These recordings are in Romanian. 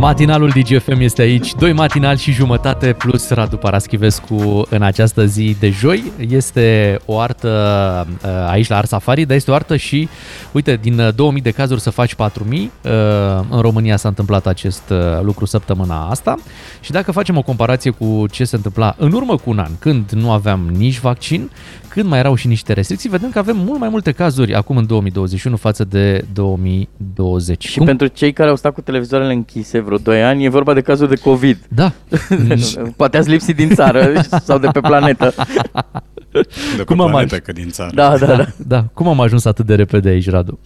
Matinalul DGFM este aici, doi matinal și jumătate plus Radu Paraschivescu în această zi de joi. Este o artă uh, aici la Art Safari, dar este o artă și, uite, din 2000 de cazuri să faci 4000. Uh, în România s-a întâmplat acest uh, lucru săptămâna asta și dacă facem o comparație cu ce se întâmpla în urmă cu un an, când nu aveam nici vaccin, când mai erau și niște restricții, vedem că avem mult mai multe cazuri acum în 2021 față de 2020. Și Cum? pentru cei care au stat cu televizoarele închise vreo 2 ani, e vorba de cazuri de COVID. Da. Poate ați lipsit din țară sau de pe planetă. De Cum am planetă, că din țară. Da, da, da, da. Cum am ajuns atât de repede aici, Radu?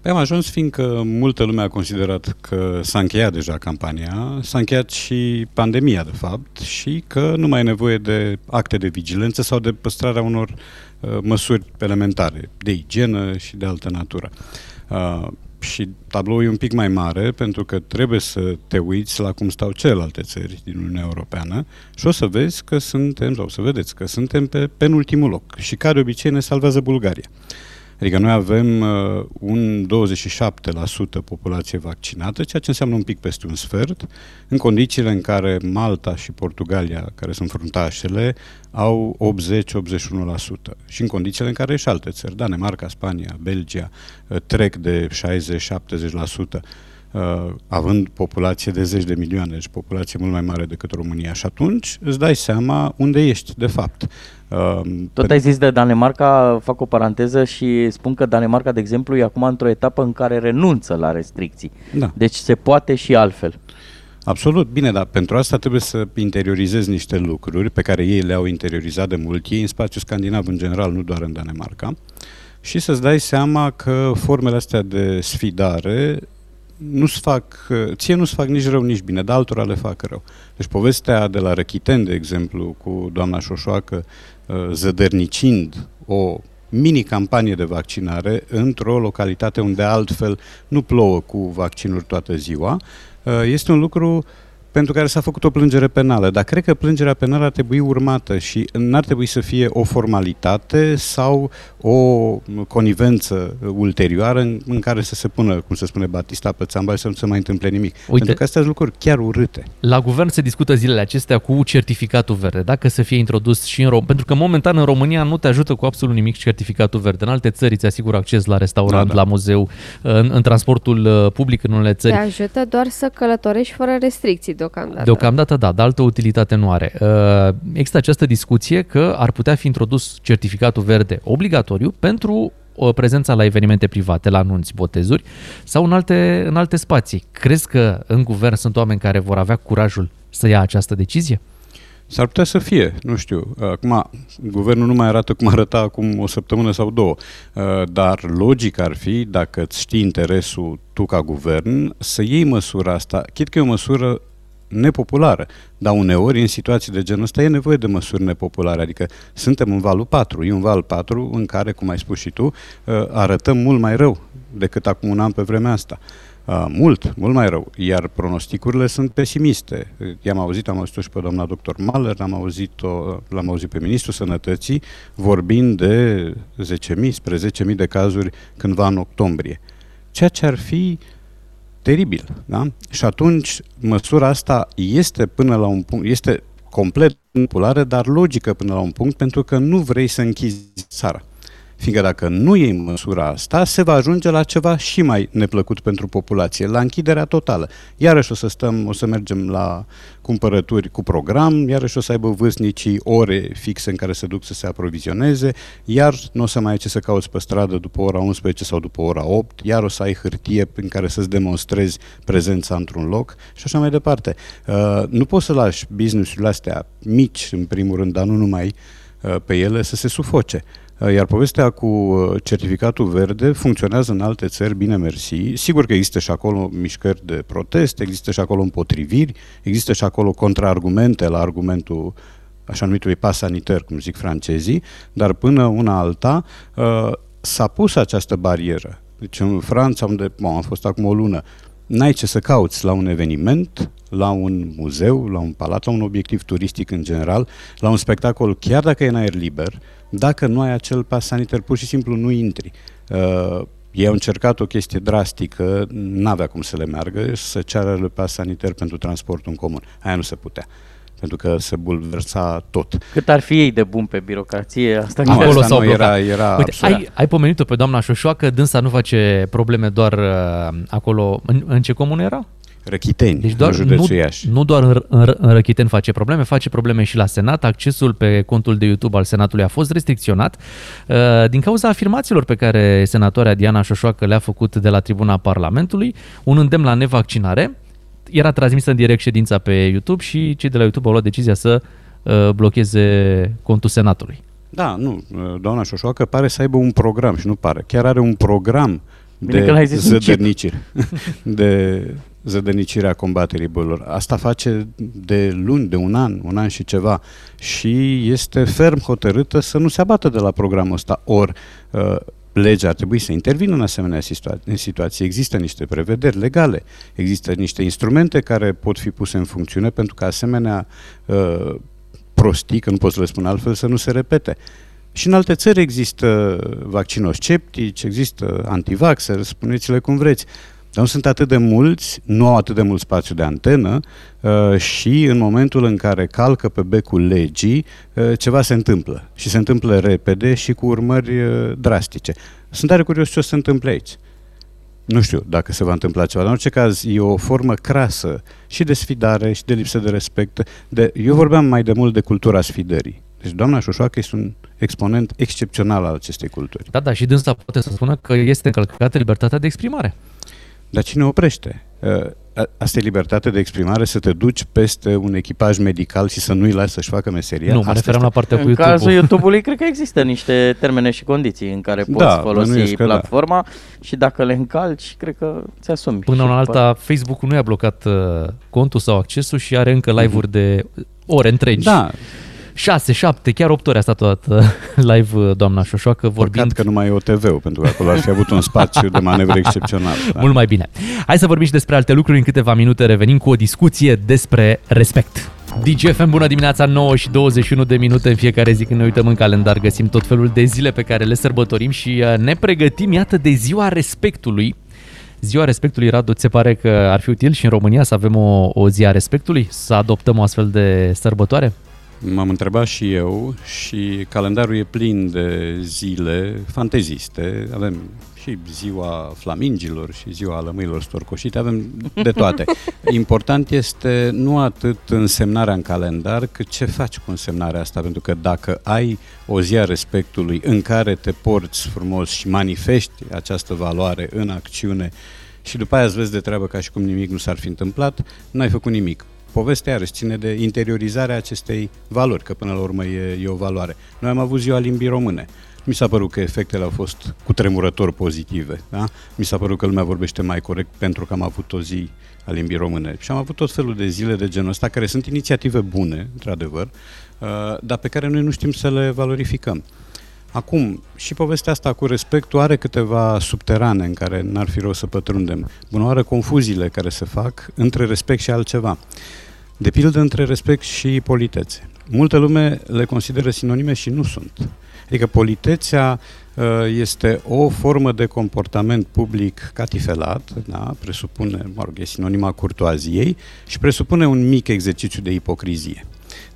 Păi am ajuns fiindcă multă lume a considerat că s-a încheiat deja campania, s-a încheiat și pandemia, de fapt, și că nu mai e nevoie de acte de vigilență sau de păstrarea unor uh, măsuri elementare, de igienă și de altă natură. Uh, și tabloul e un pic mai mare pentru că trebuie să te uiți la cum stau celelalte țări din Uniunea Europeană și o să vezi că suntem, sau să vedeți că suntem pe penultimul loc și ca de obicei ne salvează Bulgaria. Adică noi avem uh, un 27% populație vaccinată, ceea ce înseamnă un pic peste un sfert, în condițiile în care Malta și Portugalia, care sunt fruntașele, au 80-81% și în condițiile în care și alte țări, Danemarca, Spania, Belgia, uh, trec de 60-70% uh, având populație de zeci de milioane, deci populație mult mai mare decât România. Și atunci îți dai seama unde ești, de fapt. Uh, Tot ai zis de Danemarca, fac o paranteză și spun că Danemarca, de exemplu, e acum într-o etapă în care renunță la restricții. Da. Deci se poate și altfel. Absolut, bine, dar pentru asta trebuie să interiorizezi niște lucruri pe care ei le-au interiorizat de mult, ei în spațiul scandinav în general, nu doar în Danemarca, și să-ți dai seama că formele astea de sfidare nu-ți fac, ție nu-ți fac nici rău, nici bine, dar altora le fac rău. Deci povestea de la Răchiten, de exemplu, cu doamna Șoșoacă, uh, zădărnicind o mini-campanie de vaccinare într-o localitate unde altfel nu plouă cu vaccinuri toată ziua, uh, este un lucru uh, pentru care s-a făcut o plângere penală, dar cred că plângerea penală ar trebui urmată și n-ar trebui să fie o formalitate sau o conivență ulterioară în, în care să se pună, cum se spune Batista pe țamba și să nu se mai întâmple nimic. Uite, pentru că astea sunt lucruri chiar urâte. La guvern se discută zilele acestea cu certificatul verde, dacă să fie introdus și în România, pentru că momentan în România nu te ajută cu absolut nimic certificatul verde. În alte țări îți asigură acces la restaurant, da, da. la muzeu, în, în transportul uh, public în unele țări. Te ajută doar să călătorești fără restricții deocamdată. Deocamdată da, dar altă utilitate nu are. Uh, există această discuție că ar putea fi introdus certificatul verde obligatoriu pentru o prezența la evenimente private, la anunți, botezuri sau în alte, în alte spații. Crezi că în guvern sunt oameni care vor avea curajul să ia această decizie? S-ar putea să fie, nu știu. Acum, guvernul nu mai arată cum arăta acum o săptămână sau două, uh, dar logic ar fi, dacă îți știi interesul tu ca guvern, să iei măsura asta, chit că e o măsură nepopulară. Dar uneori, în situații de genul ăsta, e nevoie de măsuri nepopulare. Adică suntem în valul 4. E un val 4 în care, cum ai spus și tu, uh, arătăm mult mai rău decât acum un an pe vremea asta. Uh, mult, mult mai rău. Iar pronosticurile sunt pesimiste. I-am auzit, am auzit-o și pe doamna doctor Mahler, am auzit-o, l-am auzit pe Ministrul Sănătății vorbind de 10.000 spre 10.000 de cazuri cândva în octombrie. Ceea ce ar fi uh, teribil. Da? Și atunci măsura asta este până la un punct, este complet populară, dar logică până la un punct, pentru că nu vrei să închizi țara. Fiindcă dacă nu iei măsura asta, se va ajunge la ceva și mai neplăcut pentru populație, la închiderea totală. Iarăși o să stăm, o să mergem la cumpărături cu program, iarăși o să aibă vârstnicii ore fixe în care se duc să se aprovizioneze, iar nu o să mai ai ce să cauți pe stradă după ora 11 sau după ora 8, iar o să ai hârtie prin care să-ți demonstrezi prezența într-un loc și așa mai departe. Uh, nu poți să lași business-urile astea mici, în primul rând, dar nu numai uh, pe ele, să se sufoce. Uh, iar povestea cu uh, certificatul verde funcționează în alte țări, bine mersi. Sigur că există și acolo mișcări de protest, există și acolo împotriviri, există și acolo contraargumente la argumentul așa numitului pas sanitar, cum zic francezii, dar până una alta uh, s-a pus această barieră. Deci în Franța, unde bom, am fost acum o lună, n-ai ce să cauți la un eveniment, la un muzeu, la un palat, la un obiectiv turistic în general, la un spectacol, chiar dacă e în aer liber, dacă nu ai acel pas sanitar, pur și simplu nu intri. Uh, Ei au încercat o chestie drastică, n-avea cum să le meargă, să ceară le pas saniter pentru transportul în comun. Aia nu se putea pentru că se bulversa tot. Cât ar fi ei de bun pe birocrație, asta nu, Acolo asta nu era, era Uite, ai, ai pomenit-o pe doamna Șoșoacă, dânsa nu face probleme doar uh, acolo, în, în ce comună era? Răchiteni, deci doar, în județul nu, Iași. Nu doar în, în, în Răchiteni face probleme, face probleme și la Senat. Accesul pe contul de YouTube al Senatului a fost restricționat uh, din cauza afirmațiilor pe care senatoarea Diana Șoșoacă le-a făcut de la tribuna Parlamentului, un îndemn la nevaccinare. Era transmisă în direct ședința pe YouTube și cei de la YouTube au luat decizia să uh, blocheze contul Senatului. Da, nu, uh, doamna Șoșoacă pare să aibă un program și nu pare. Chiar are un program Bine de zădărniciri. de zădănicirea combaterii bolilor. Asta face de luni, de un an, un an și ceva și este ferm hotărâtă să nu se abată de la programul ăsta. Ori uh, legea ar trebui să intervină în asemenea situa- în situații. Există niște prevederi legale, există niște instrumente care pot fi puse în funcțiune pentru că asemenea uh, prostii, că nu pot să le spun altfel, să nu se repete. Și în alte țări există vaccinosceptici, există antivaxeri, spuneți-le cum vreți. Dar nu sunt atât de mulți, nu au atât de mult spațiu de antenă uh, și în momentul în care calcă pe becul legii, uh, ceva se întâmplă. Și se întâmplă repede și cu urmări uh, drastice. Sunt tare curios ce o să se întâmple aici. Nu știu dacă se va întâmpla ceva, dar în orice caz e o formă crasă și de sfidare și de lipsă de respect. De, eu vorbeam mai de mult de cultura sfidării. Deci doamna Șoșoacă este un exponent excepțional al acestei culturi. Da, da, și dânsa poate să spună că este încălcată libertatea de exprimare. Dar cine oprește? Ă, asta e libertate de exprimare, să te duci peste un echipaj medical și să nu-i lași să-și facă meseria? Nu, mă referam la partea cu YouTube. În cazul YouTube-ului, cred că există niște termene și condiții în care poți da, folosi da. platforma da. și dacă le încalci, cred că ți-asumi. Până una alta, Facebook-ul nu i-a blocat uh, contul sau accesul și are încă live-uri mm-hmm. de ore întregi. Da, 6, 7, chiar 8 ore a stat toată live uh, doamna Șoșoacă vorbind. Păcat că nu mai e o TV, pentru că acolo ar fi avut un spațiu de manevră excepțional. Da. Mult mai bine. Hai să vorbim și despre alte lucruri. În câteva minute revenim cu o discuție despre respect. DGFM, bună dimineața, 9 și 21 de minute în fiecare zi când ne uităm în calendar, găsim tot felul de zile pe care le sărbătorim și uh, ne pregătim, iată, de ziua respectului. Ziua respectului, Radu, ți se pare că ar fi util și în România să avem o, o zi a respectului, să adoptăm o astfel de sărbătoare? M-am întrebat și eu și calendarul e plin de zile fanteziste. Avem și ziua flamingilor și ziua lămâilor storcoșite, avem de toate. Important este nu atât însemnarea în calendar, cât ce faci cu însemnarea asta, pentru că dacă ai o zi a respectului în care te porți frumos și manifesti această valoare în acțiune și după aia îți vezi de treabă ca și cum nimic nu s-ar fi întâmplat, n-ai făcut nimic povestea iarăși ține de interiorizarea acestei valori, că până la urmă e, e o valoare. Noi am avut ziua limbii române. Mi s-a părut că efectele au fost cutremurător pozitive. Da? Mi s-a părut că lumea vorbește mai corect pentru că am avut o zi a limbii române. Și am avut tot felul de zile de genul ăsta, care sunt inițiative bune, într-adevăr, uh, dar pe care noi nu știm să le valorificăm. Acum, și povestea asta cu respectul are câteva subterane în care n-ar fi rău să pătrundem. Bună oară confuziile care se fac între respect și altceva. De pildă între respect și politețe. Multă lume le consideră sinonime și nu sunt. Adică politețea uh, este o formă de comportament public catifelat, da? presupune, mă rog, e sinonima curtoaziei și presupune un mic exercițiu de ipocrizie.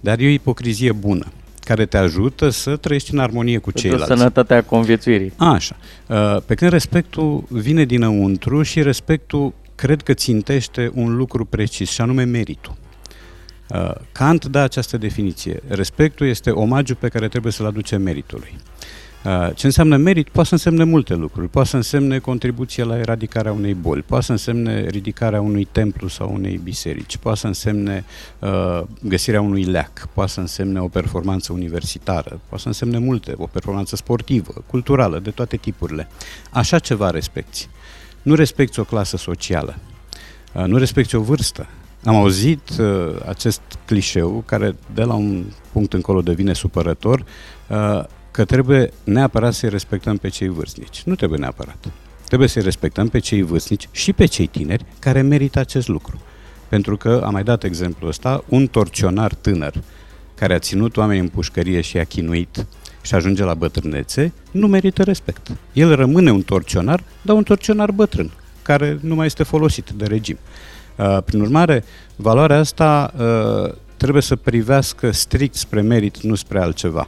Dar e o ipocrizie bună care te ajută să trăiești în armonie cu Pentru ceilalți. sănătatea conviețuirii. Așa. Uh, pe când respectul vine dinăuntru și respectul cred că țintește un lucru precis, și anume meritul. Uh, Kant dă această definiție. Respectul este omagiul pe care trebuie să-l aduce meritului. Uh, ce înseamnă merit? Poate să însemne multe lucruri. Poate să însemne contribuție la eradicarea unei boli, poate să însemne ridicarea unui templu sau unei biserici, poate să însemne uh, găsirea unui leac, poate să însemne o performanță universitară, poate să însemne multe, o performanță sportivă, culturală, de toate tipurile. Așa ceva respecti. Nu respecti o clasă socială, uh, nu respecti o vârstă, am auzit uh, acest clișeu, care de la un punct încolo devine supărător, uh, că trebuie neapărat să-i respectăm pe cei vârstnici. Nu trebuie neapărat. Trebuie să-i respectăm pe cei vârstnici și pe cei tineri care merită acest lucru. Pentru că, am mai dat exemplul ăsta, un torționar tânăr care a ținut oameni în pușcărie și a chinuit și ajunge la bătrânețe, nu merită respect. El rămâne un torționar, dar un torționar bătrân, care nu mai este folosit de regim. Uh, prin urmare, valoarea asta uh, trebuie să privească strict spre merit, nu spre altceva.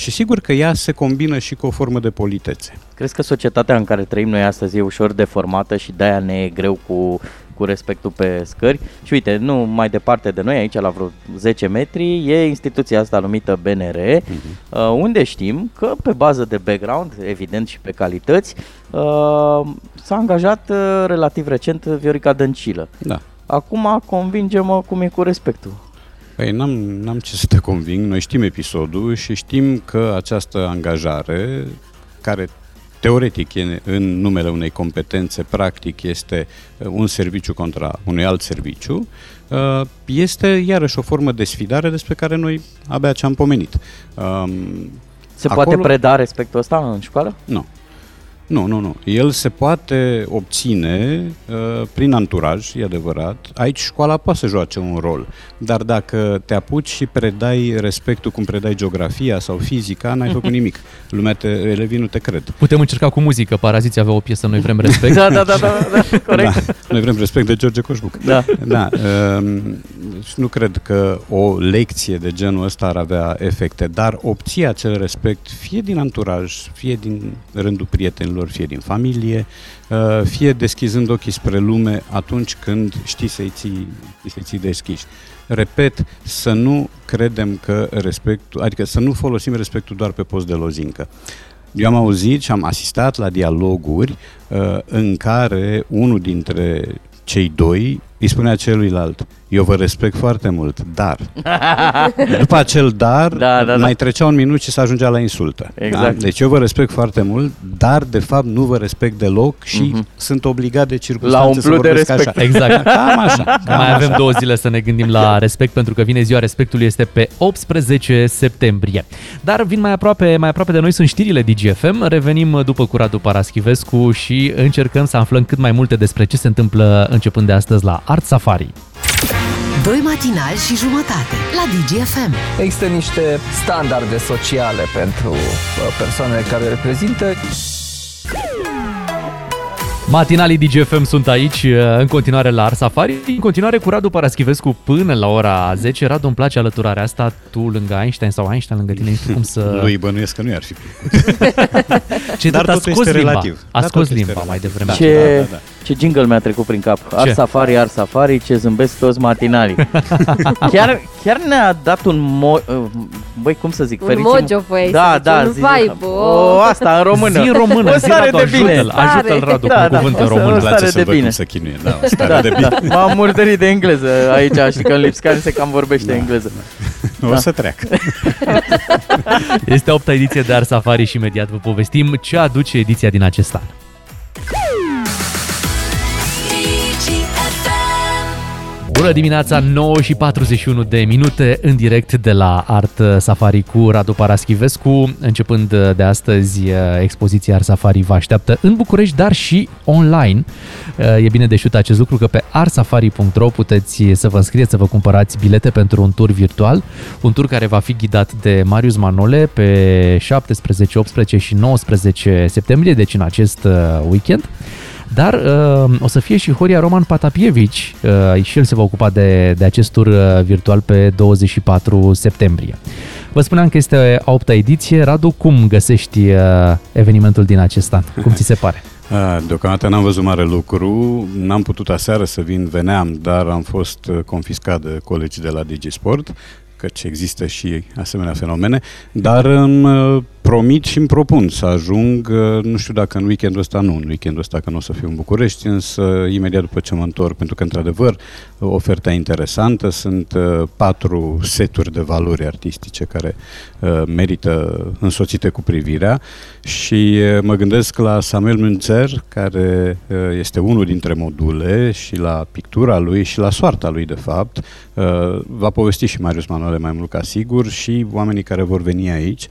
Și sigur că ea se combină și cu o formă de politețe. Crezi că societatea în care trăim noi astăzi e ușor deformată și de-aia ne e greu cu, cu respectul pe scări? Și uite, nu mai departe de noi, aici la vreo 10 metri, e instituția asta numită BNR, uh-huh. Mhm. uh, unde știm că pe bază de background, evident și pe calități, uh, s-a angajat uh, relativ recent Viorica Dăncilă. Da. Acum convinge-mă cum e cu respectul. Păi n-am, n-am ce să te conving, noi știm episodul și știm că această angajare, care teoretic e în numele unei competențe, practic este uh, un serviciu contra unui alt serviciu, uh, este iarăși o formă de sfidare despre care noi abia ce am pomenit. Um, Se Acolo... poate preda respectul ăsta în școală? Nu. Nu, nu, nu. El se poate obține uh, prin anturaj, e adevărat. Aici școala poate să joace un rol, dar dacă te apuci și predai respectul cum predai geografia sau fizica, n-ai făcut nimic. Lumea te, elevii nu te cred. Putem încerca cu muzică. Paraziții avea o piesă Noi vrem respect. da, da, da, da, da, corect. Da, noi vrem respect de George Coșbuc. Da. da uh, nu cred că o lecție de genul ăsta ar avea efecte, dar obții acel respect fie din anturaj, fie din rândul prietenilor, copiilor, fie din familie, uh, fie deschizând ochii spre lume atunci când știi să-i ții, să-i ții deschiși. Repet, să nu credem că respectul, adică să nu folosim respectul doar pe post de lozincă. Eu am auzit și am asistat la dialoguri uh, în care unul dintre cei doi îi spunea celuilalt, eu vă respect foarte mult, dar după acel dar da, da, da. mai trecea un minut și se ajungea la insultă. Da? Exact. Da? Deci eu vă respect foarte mult, dar de fapt nu vă respect deloc și uh-huh. sunt obligat de circunstanțe la să de respect. așa. Exact. Cam așa. Cam mai așa. avem două zile să ne gândim la respect pentru că vine ziua respectului este pe 18 septembrie. Dar vin mai aproape, mai aproape de noi sunt știrile DGFM. Revenim după cu Radu Paraschivescu și încercăm să aflăm cât mai multe despre ce se întâmplă începând de astăzi la Art Safari. Doi matinali și jumătate la DGFM. Există niște standarde sociale pentru uh, persoanele care reprezintă Matinalii DGFM sunt aici, uh, în continuare la Arsafari, în continuare cu Radu Paraschivescu până la ora 10. Radu, îmi place alăturarea asta, tu lângă Einstein sau Einstein lângă tine, nu știu cum să... Lui bănuiesc că nu i-ar fi Ce Dar tot scos limba. Relativ. A scos limba mai devreme. Ce, da, da, da. ce jingle mi-a trecut prin cap. Ar ce? Safari, Ar Safari, ce zâmbesc toți matinalii. chiar, chiar ne-a dat un mo- uh, băi, cum să zic, un mojo, voi da, da, un vibe. O, asta în română. Zi în română, o stare de bine. Ajută-l, ajută-l Radu da, cu da, cuvânt în română. O stare de bine. să chinuie, da, o stare da, de bine. Da. M-am murdărit de engleză aici, știi că în Lipscani se cam vorbește da, engleză. Da. O să treacă. Este opta ediție de Ars Safari și imediat vă povestim ce aduce ediția din acest an. Bună dimineața, 9 și 41 de minute în direct de la Art Safari cu Radu Paraschivescu. Începând de astăzi, expoziția Art Safari vă așteaptă în București, dar și online. E bine de știut acest lucru că pe arsafari.ro puteți să vă înscrieți, să vă cumpărați bilete pentru un tur virtual, un tur care va fi ghidat de Marius Manole pe 17, 18 și 19 septembrie, deci în acest weekend. Dar uh, o să fie și Horia Roman Patapievici uh, și el se va ocupa de, de acest tur uh, virtual pe 24 septembrie. Vă spuneam că este a opta ediție. Radu, cum găsești uh, evenimentul din acest an? Cum ți se pare? Deocamdată n-am văzut mare lucru, n-am putut aseară să vin, veneam, dar am fost uh, confiscat de colegii de la DigiSport, căci există și asemenea fenomene, dar îmi uh, promit și îmi propun să ajung, uh, nu știu dacă în weekendul ăsta, nu, în weekendul ăsta că nu o să fiu în București, însă imediat după ce mă întorc, pentru că într-adevăr oferta interesantă, sunt uh, patru seturi de valori artistice care uh, merită însoțite cu privirea și mă gândesc la Samuel Münzer, care este unul dintre module și la pictura lui și la soarta lui de fapt, va povesti și Marius Manuele mai mult ca sigur și oamenii care vor veni aici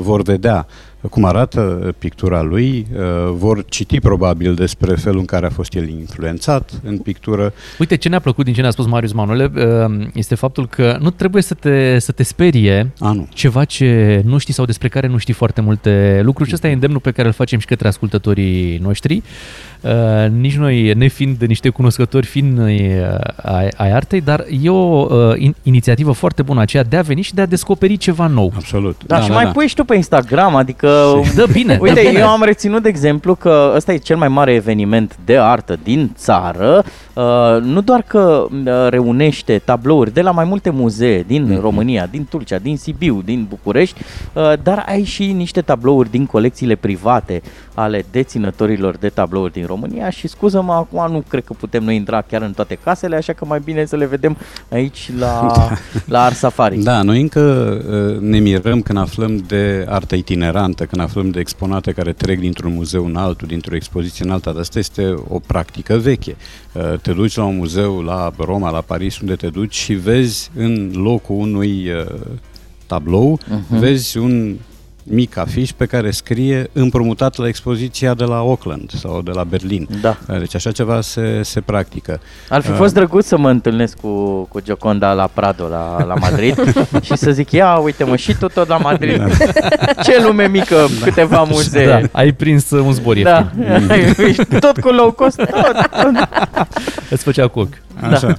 vor vedea cum arată pictura lui, uh, vor citi probabil despre felul în care a fost el influențat în pictură. Uite, ce ne-a plăcut din ce ne-a spus Marius Manole uh, este faptul că nu trebuie să te, să te sperie A, nu. ceva ce nu știi sau despre care nu știi foarte multe lucruri și ăsta e îndemnul pe care îl facem și către ascultătorii noștri. Uh, nici noi, nefiind niște cunoscători fiind uh, ai, ai artei, dar e o uh, in, inițiativă foarte bună aceea de a veni și de a descoperi ceva nou. Absolut. Da, și mai pui și tu pe Instagram, adică... Dă bine, dă Uite, bine. eu am reținut, de exemplu, că ăsta e cel mai mare eveniment de artă din țară. Uh, nu doar că uh, reunește tablouri de la mai multe muzee din Mhm. România, din Tulcea, din Sibiu, din București, uh, dar ai și niște tablouri din colecțiile private ale deținătorilor de tablouri din România și scuză-mă, acum nu cred că putem noi intra chiar în toate casele, așa că mai bine să le vedem aici la, la Art Safari. Da, noi încă uh, ne mirăm când aflăm de artă itinerantă, când aflăm de exponate care trec dintr-un muzeu în altul, dintr-o expoziție în alta, dar asta este o practică veche. Uh, Te duci la un muzeu la Roma, la Paris, unde te duci și vezi în locul unui uh, tablou, Mhm. vezi un mic afiș pe care scrie împrumutat la expoziția de la Auckland sau de la Berlin. Da. Uh, Deci așa ceva se, se practică. Ar fi Uh, fost drăguț să mă întâlnesc cu, cu Gioconda la Prado, la, la Madrid și să zic, ia uite mă, și tu tot la Madrid. Da. Ce lume mică, câteva muzee. Da, ai prins uh, un zbor Da, ieftin. tot cu low cost, tot. tot. Îți făcea cu ochi. Așa.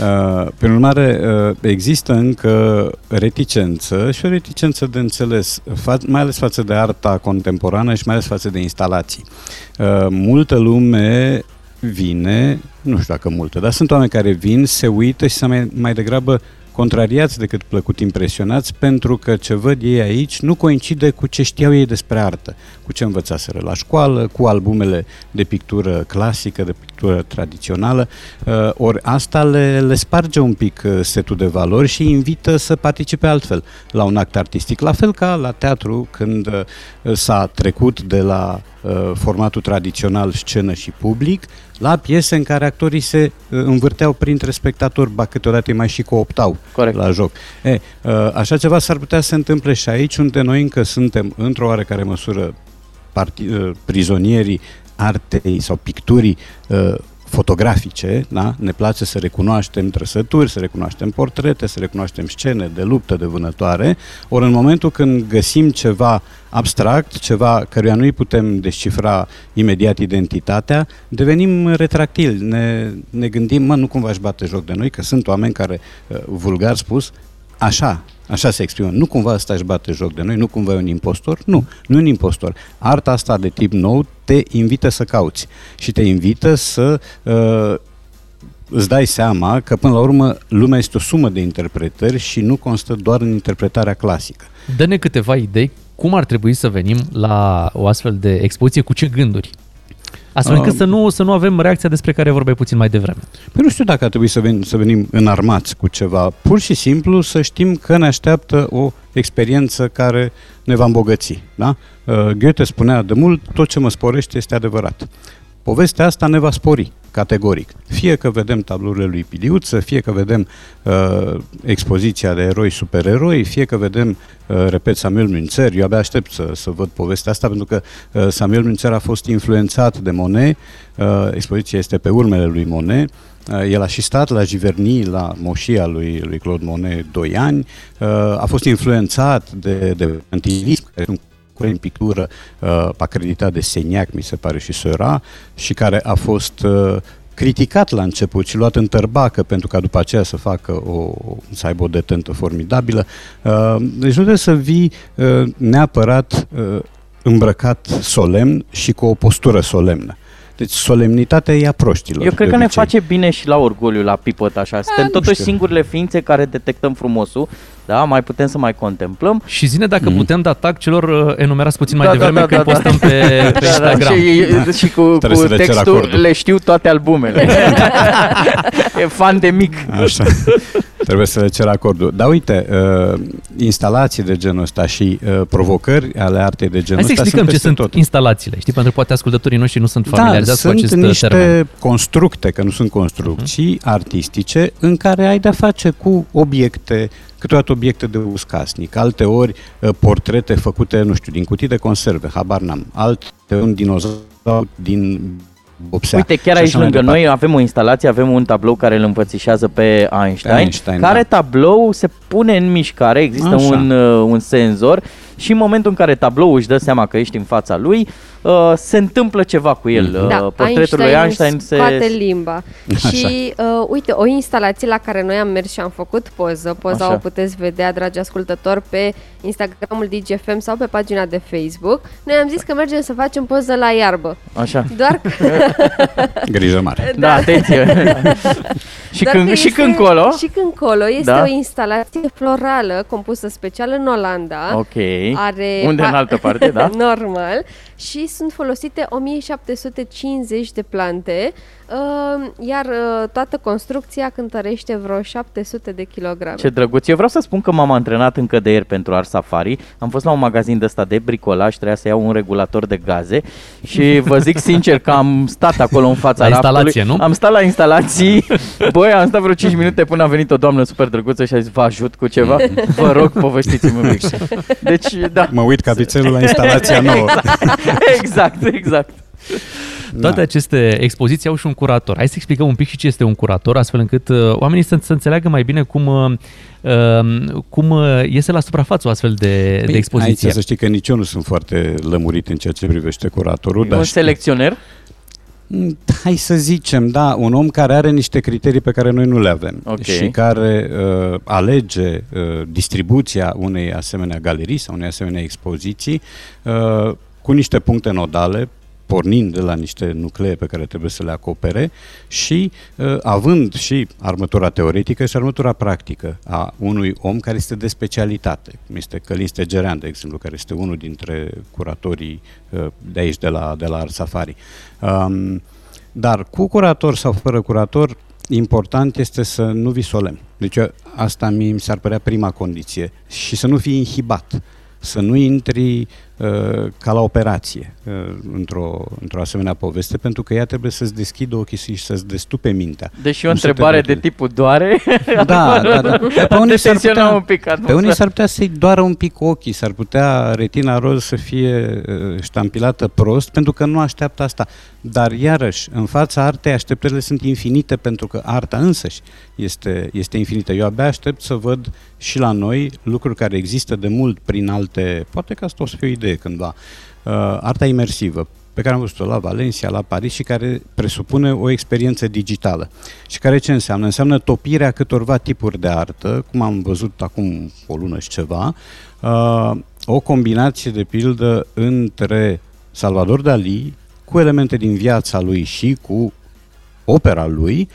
Uh, prin urmare, uh, există încă reticență și o reticență de înțeles, fa- mai ales față de arta contemporană și mai ales față de instalații. Uh, multă lume vine, nu știu dacă multă, dar sunt oameni care vin, se uită și să mai, mai degrabă contrariați decât plăcut impresionați pentru că ce văd ei aici nu coincide cu ce știau ei despre artă, cu ce învățaseră la școală, cu albumele de pictură clasică, de pictură tradițională, uh, ori asta le, le sparge un pic uh, setul de valori și îi invită să participe altfel la un act artistic, la fel ca la teatru când uh, s-a trecut de la uh, formatul tradițional scenă și public la piese în care actorii se uh, învârteau printre spectatori, ba câteodată îi mai și cooptau Corect. la joc. E, uh, așa ceva s-ar putea să se întâmple și aici, unde noi încă suntem, într-o oarecare măsură, parti, uh, prizonierii artei sau picturii uh, fotografice, da? ne place să recunoaștem trăsături, să recunoaștem portrete, să recunoaștem scene de luptă, de vânătoare, ori în momentul când găsim ceva abstract, ceva căruia nu-i putem descifra imediat identitatea, devenim retractili, ne, ne gândim, mă, nu cumva își bate joc de noi, că sunt oameni care, uh, vulgar spus, așa, așa se exprimă. Nu cumva ăsta își bate joc de noi, nu cumva e un impostor? Nu, nu e un impostor. Arta asta de tip nou te invită să cauți și te invită să uh, îți dai seama că până la urmă lumea este o sumă de interpretări și nu constă doar în interpretarea clasică. Dă-ne câteva idei cum ar trebui să venim la o astfel de expoziție, cu ce gânduri. Astfel încât Um. să nu, să nu avem reacția despre care vorbeai puțin mai devreme. Păi nu știu dacă ar trebui să, ven- să venim înarmați cu ceva, pur și simplu să știm că ne așteaptă o experiență care ne va îmbogăți. Da? Uh, Goethe spunea de mult, tot ce mă sporește este adevărat. Povestea asta ne va spori, categoric. Fie că vedem tablourile lui Piliuță, fie că vedem uh, expoziția de eroi supereroi, fie că vedem, uh, repet, Samuel Münzer. Eu abia aștept să, să văd povestea asta, pentru că uh, Samuel Münzer a fost influențat de Monet, uh, expoziția este pe urmele lui Monet, Uh, El a și stat la Giverny, la moșia lui, lui Claude Monet, 2 ani. Uh, A fost influențat de, de antilism, care sunt curent în pictură uh, acreditat de Seniac, mi se pare, și Seurat, și care a fost uh, criticat la început și luat în tărbacă pentru ca după aceea să facă o, să aibă o detentă formidabilă. Uh, Deci nu trebuie să vii uh, neapărat uh, îmbrăcat solemn și cu o postură solemnă. Deci solemnitatea e a proștilor. Eu cred de că ne obicei. face bine și la orgoliu, la pipăt așa. Suntem nu totuși știu. singurele ființe care detectăm frumosul, da? Mai putem să mai contemplăm. Și zine dacă Mhm. putem da tag celor uh, enumerați puțin mai Da, devreme da, da, când da, da. postăm pe, pe Da, da, Instagram. și, și cu, Trebuie cu să le cer textul acordul. le știu toate albumele. e fan de mic. Așa. Trebuie să le cer acordul. Dar uite, uh, instalații de genul ăsta și uh, provocări ale artei de genul Hai să ăsta explicăm ce peste sunt tot. instalațiile, știi? Pentru că poate ascultătorii noștri nu sunt Da, familiarizați cu sunt acest uh, niște termen. constructe, că nu sunt construcții Mhm. artistice, în care ai de-a face cu obiecte, câteodată obiecte de uz casnic, alte ori uh, portrete făcute, nu știu, din cutii de conserve, habar n-am, alte un dinozaur din Bopsea. Uite, chiar și aici așa mai lângă departe. noi avem o instalație, avem un tablou care îl învățișează pe Einstein, Einstein, care da. tablou se pune în mișcare, există Așa. un, uh, un senzor și în momentul în care tablou își dă seama că ești în fața lui, uh, se întâmplă ceva cu el. Mhm. Uh, Da, portretul lui Einstein se... scoate limba. Așa. Și uh, uite, o instalație la care noi am mers și am făcut poză. Poza Așa. o puteți vedea, dragi ascultători, pe Instagramul DGFM sau pe pagina de Facebook. Noi am zis că mergem să facem poză la iarbă. Așa. Doar că, Grijă mare. Da, atenție. și, doar când, că și este- când colo. Și când colo este Da. o instalație florală compusă special în Olanda. Ok. Are Unde în altă parte, da? Normal. Și sunt folosite 1750 de plante, uh, iar uh, toată construcția cântărește vreo 700 de kilograme. Ce drăguț. Eu vreau să spun că m-am antrenat încă de ieri pentru Art Safari. Am fost la un magazin de ăsta de bricolaj, trebuia să iau un regulator de gaze și vă zic sincer că am stat acolo în fața La raftului. instalație, nu? Am stat la instalații. Băi, am stat vreo 5 minute până a venit o doamnă super drăguță și a zis, vă ajut cu ceva? Vă rog, povestiți-mi un pic. Deci, da. Mă uit capițelul la instalația nouă. Exact, exact. Toate Da. aceste expoziții au și un curator. Hai să explicăm un pic și ce este un curator, astfel încât uh, oamenii să, să înțeleagă mai bine cum, uh, uh, cum uh, iese la suprafață o astfel de, de expoziție. Păi, Aici să știi că nici eu nu sunt foarte lămurit în ceea ce privește curatorul. E dar un știu- selecționer. Mm, Hai să zicem, da, un om care are niște criterii pe care noi nu le avem Ok. și care uh, alege uh, distribuția unei asemenea galerii sau unei asemenea expoziții uh, cu niște puncte nodale pornind de la niște nuclee pe care trebuie să le acopere și uh, având și armătura teoretică și armătura practică a unui om care este de specialitate, cum este Călin Stegerean, de exemplu, care este unul dintre curatorii uh, de aici, de la, de la Art Safari. Um, dar cu curator sau fără curator, important este să nu vii solemn. Deci eu- asta mie mi s-ar părea prima condiție și să nu fii inhibat, să nu intri uh, ca la operație uh, într-o, într-o asemenea poveste, pentru că ea trebuie să-ți deschidă ochii și să-ți destupe mintea. Deși o Nu să te întrebare de blocheze. tipul doare, Da, da, da. Pe Te unii s-ar tensiona putea, un pic pe atmosfera. unii s-ar putea să-i doară un pic ochii, s-ar putea retina roz să fie uh, ștampilată prost, pentru că nu așteaptă asta. Dar iarăși, în fața artei, așteptările sunt infinite, pentru că arta însăși este, este infinită. Eu abia aștept să văd și la noi lucruri care există de mult prin alte, poate că asta o să fie o idee cândva, uh, arta imersivă pe care am văzut-o la Valencia, la Paris și care presupune o experiență digitală. Și care ce înseamnă? Înseamnă topirea câtorva tipuri de artă, cum am văzut acum o lună și ceva, uh, o combinație de pildă între Salvador Dali cu elemente din viața lui și cu opera lui,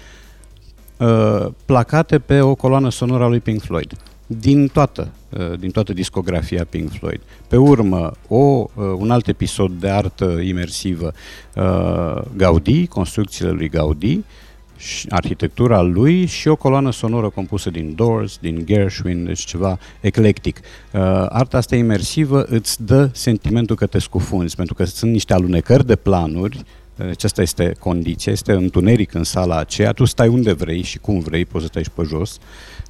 uh, placate pe o coloană sonoră a lui Pink Floyd. Din toată, uh, din toată discografia Pink Floyd. Pe urmă, o, uh, un alt episod de artă imersivă, uh, Gaudí, construcțiile lui Gaudí, și arhitectura lui și o coloană sonoră compusă din Doors, din Gershwin, deci ceva eclectic. Uh, arta asta imersivă îți dă sentimentul că te scufunzi, pentru că sunt niște alunecări de planuri, deci asta este condiția, este întuneric în sala aceea, tu stai unde vrei și cum vrei, poți să stai și pe jos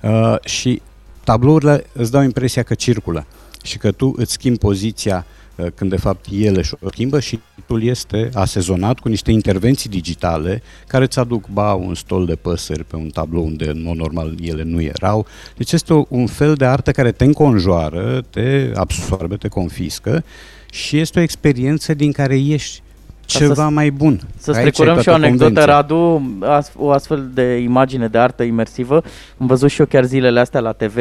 uh, și tablourile îți dau impresia că circulă și că tu îți schimbi poziția uh, când de fapt ele și-o schimbă și titlul este asezonat cu niște intervenții digitale care îți aduc ba un stol de păsări pe un tablou unde în mod normal ele nu erau. Deci este o, un fel de artă care te înconjoară, te absorbe, te confiscă și este o experiență din care ieși Ca ceva să- mai bun. Să Aici ai strecurăm și o toată anecdotă, convenția. Radu, as- o astfel de imagine de artă imersivă. Am văzut și eu chiar zilele astea la TV,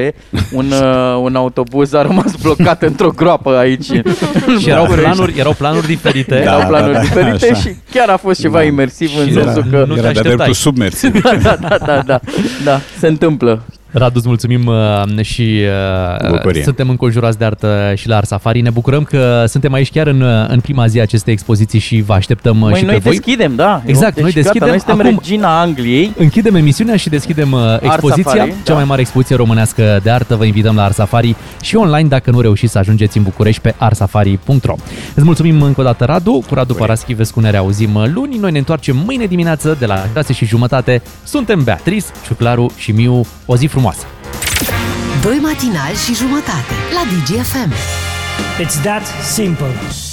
un, uh, un autobuz a rămas blocat într-o groapă aici. Și erau planuri, erau planuri diferite. Da, Erau planuri da, diferite așa. și chiar a fost ceva Da. imersiv în Și sensul era- că... nu te Era de-a așteptai. dreptul submersiv. Da, da, da, da, da, da, se întâmplă. Radu, îți mulțumim uh, și uh, Bucurie. suntem înconjurați de artă și la Art Safari. Ne bucurăm că suntem aici chiar în, uh, în prima zi a acestei expoziții și vă așteptăm uh, Măi, și noi pe voi. deschidem, da. Exact, deci noi gata, deschidem. Noi suntem Acum- regina Angliei. Închidem emisiunea și deschidem uh, expoziția, Safari, cea da. mai mare expoziție românească de artă. Vă invităm la Art Safari și online dacă nu reușiți să ajungeți în București pe arsafari.ro. Îți mulțumim încă o dată, Radu. Cu Radu Paraschivescu ne reauzim uh, luni. Noi ne întoarcem mâine dimineață de la 6 și jumătate. Suntem Beatrice, Ciuclaru și Miu. O zi frumoasă! Doi matinali și jumătate la DGFM. It's that simple.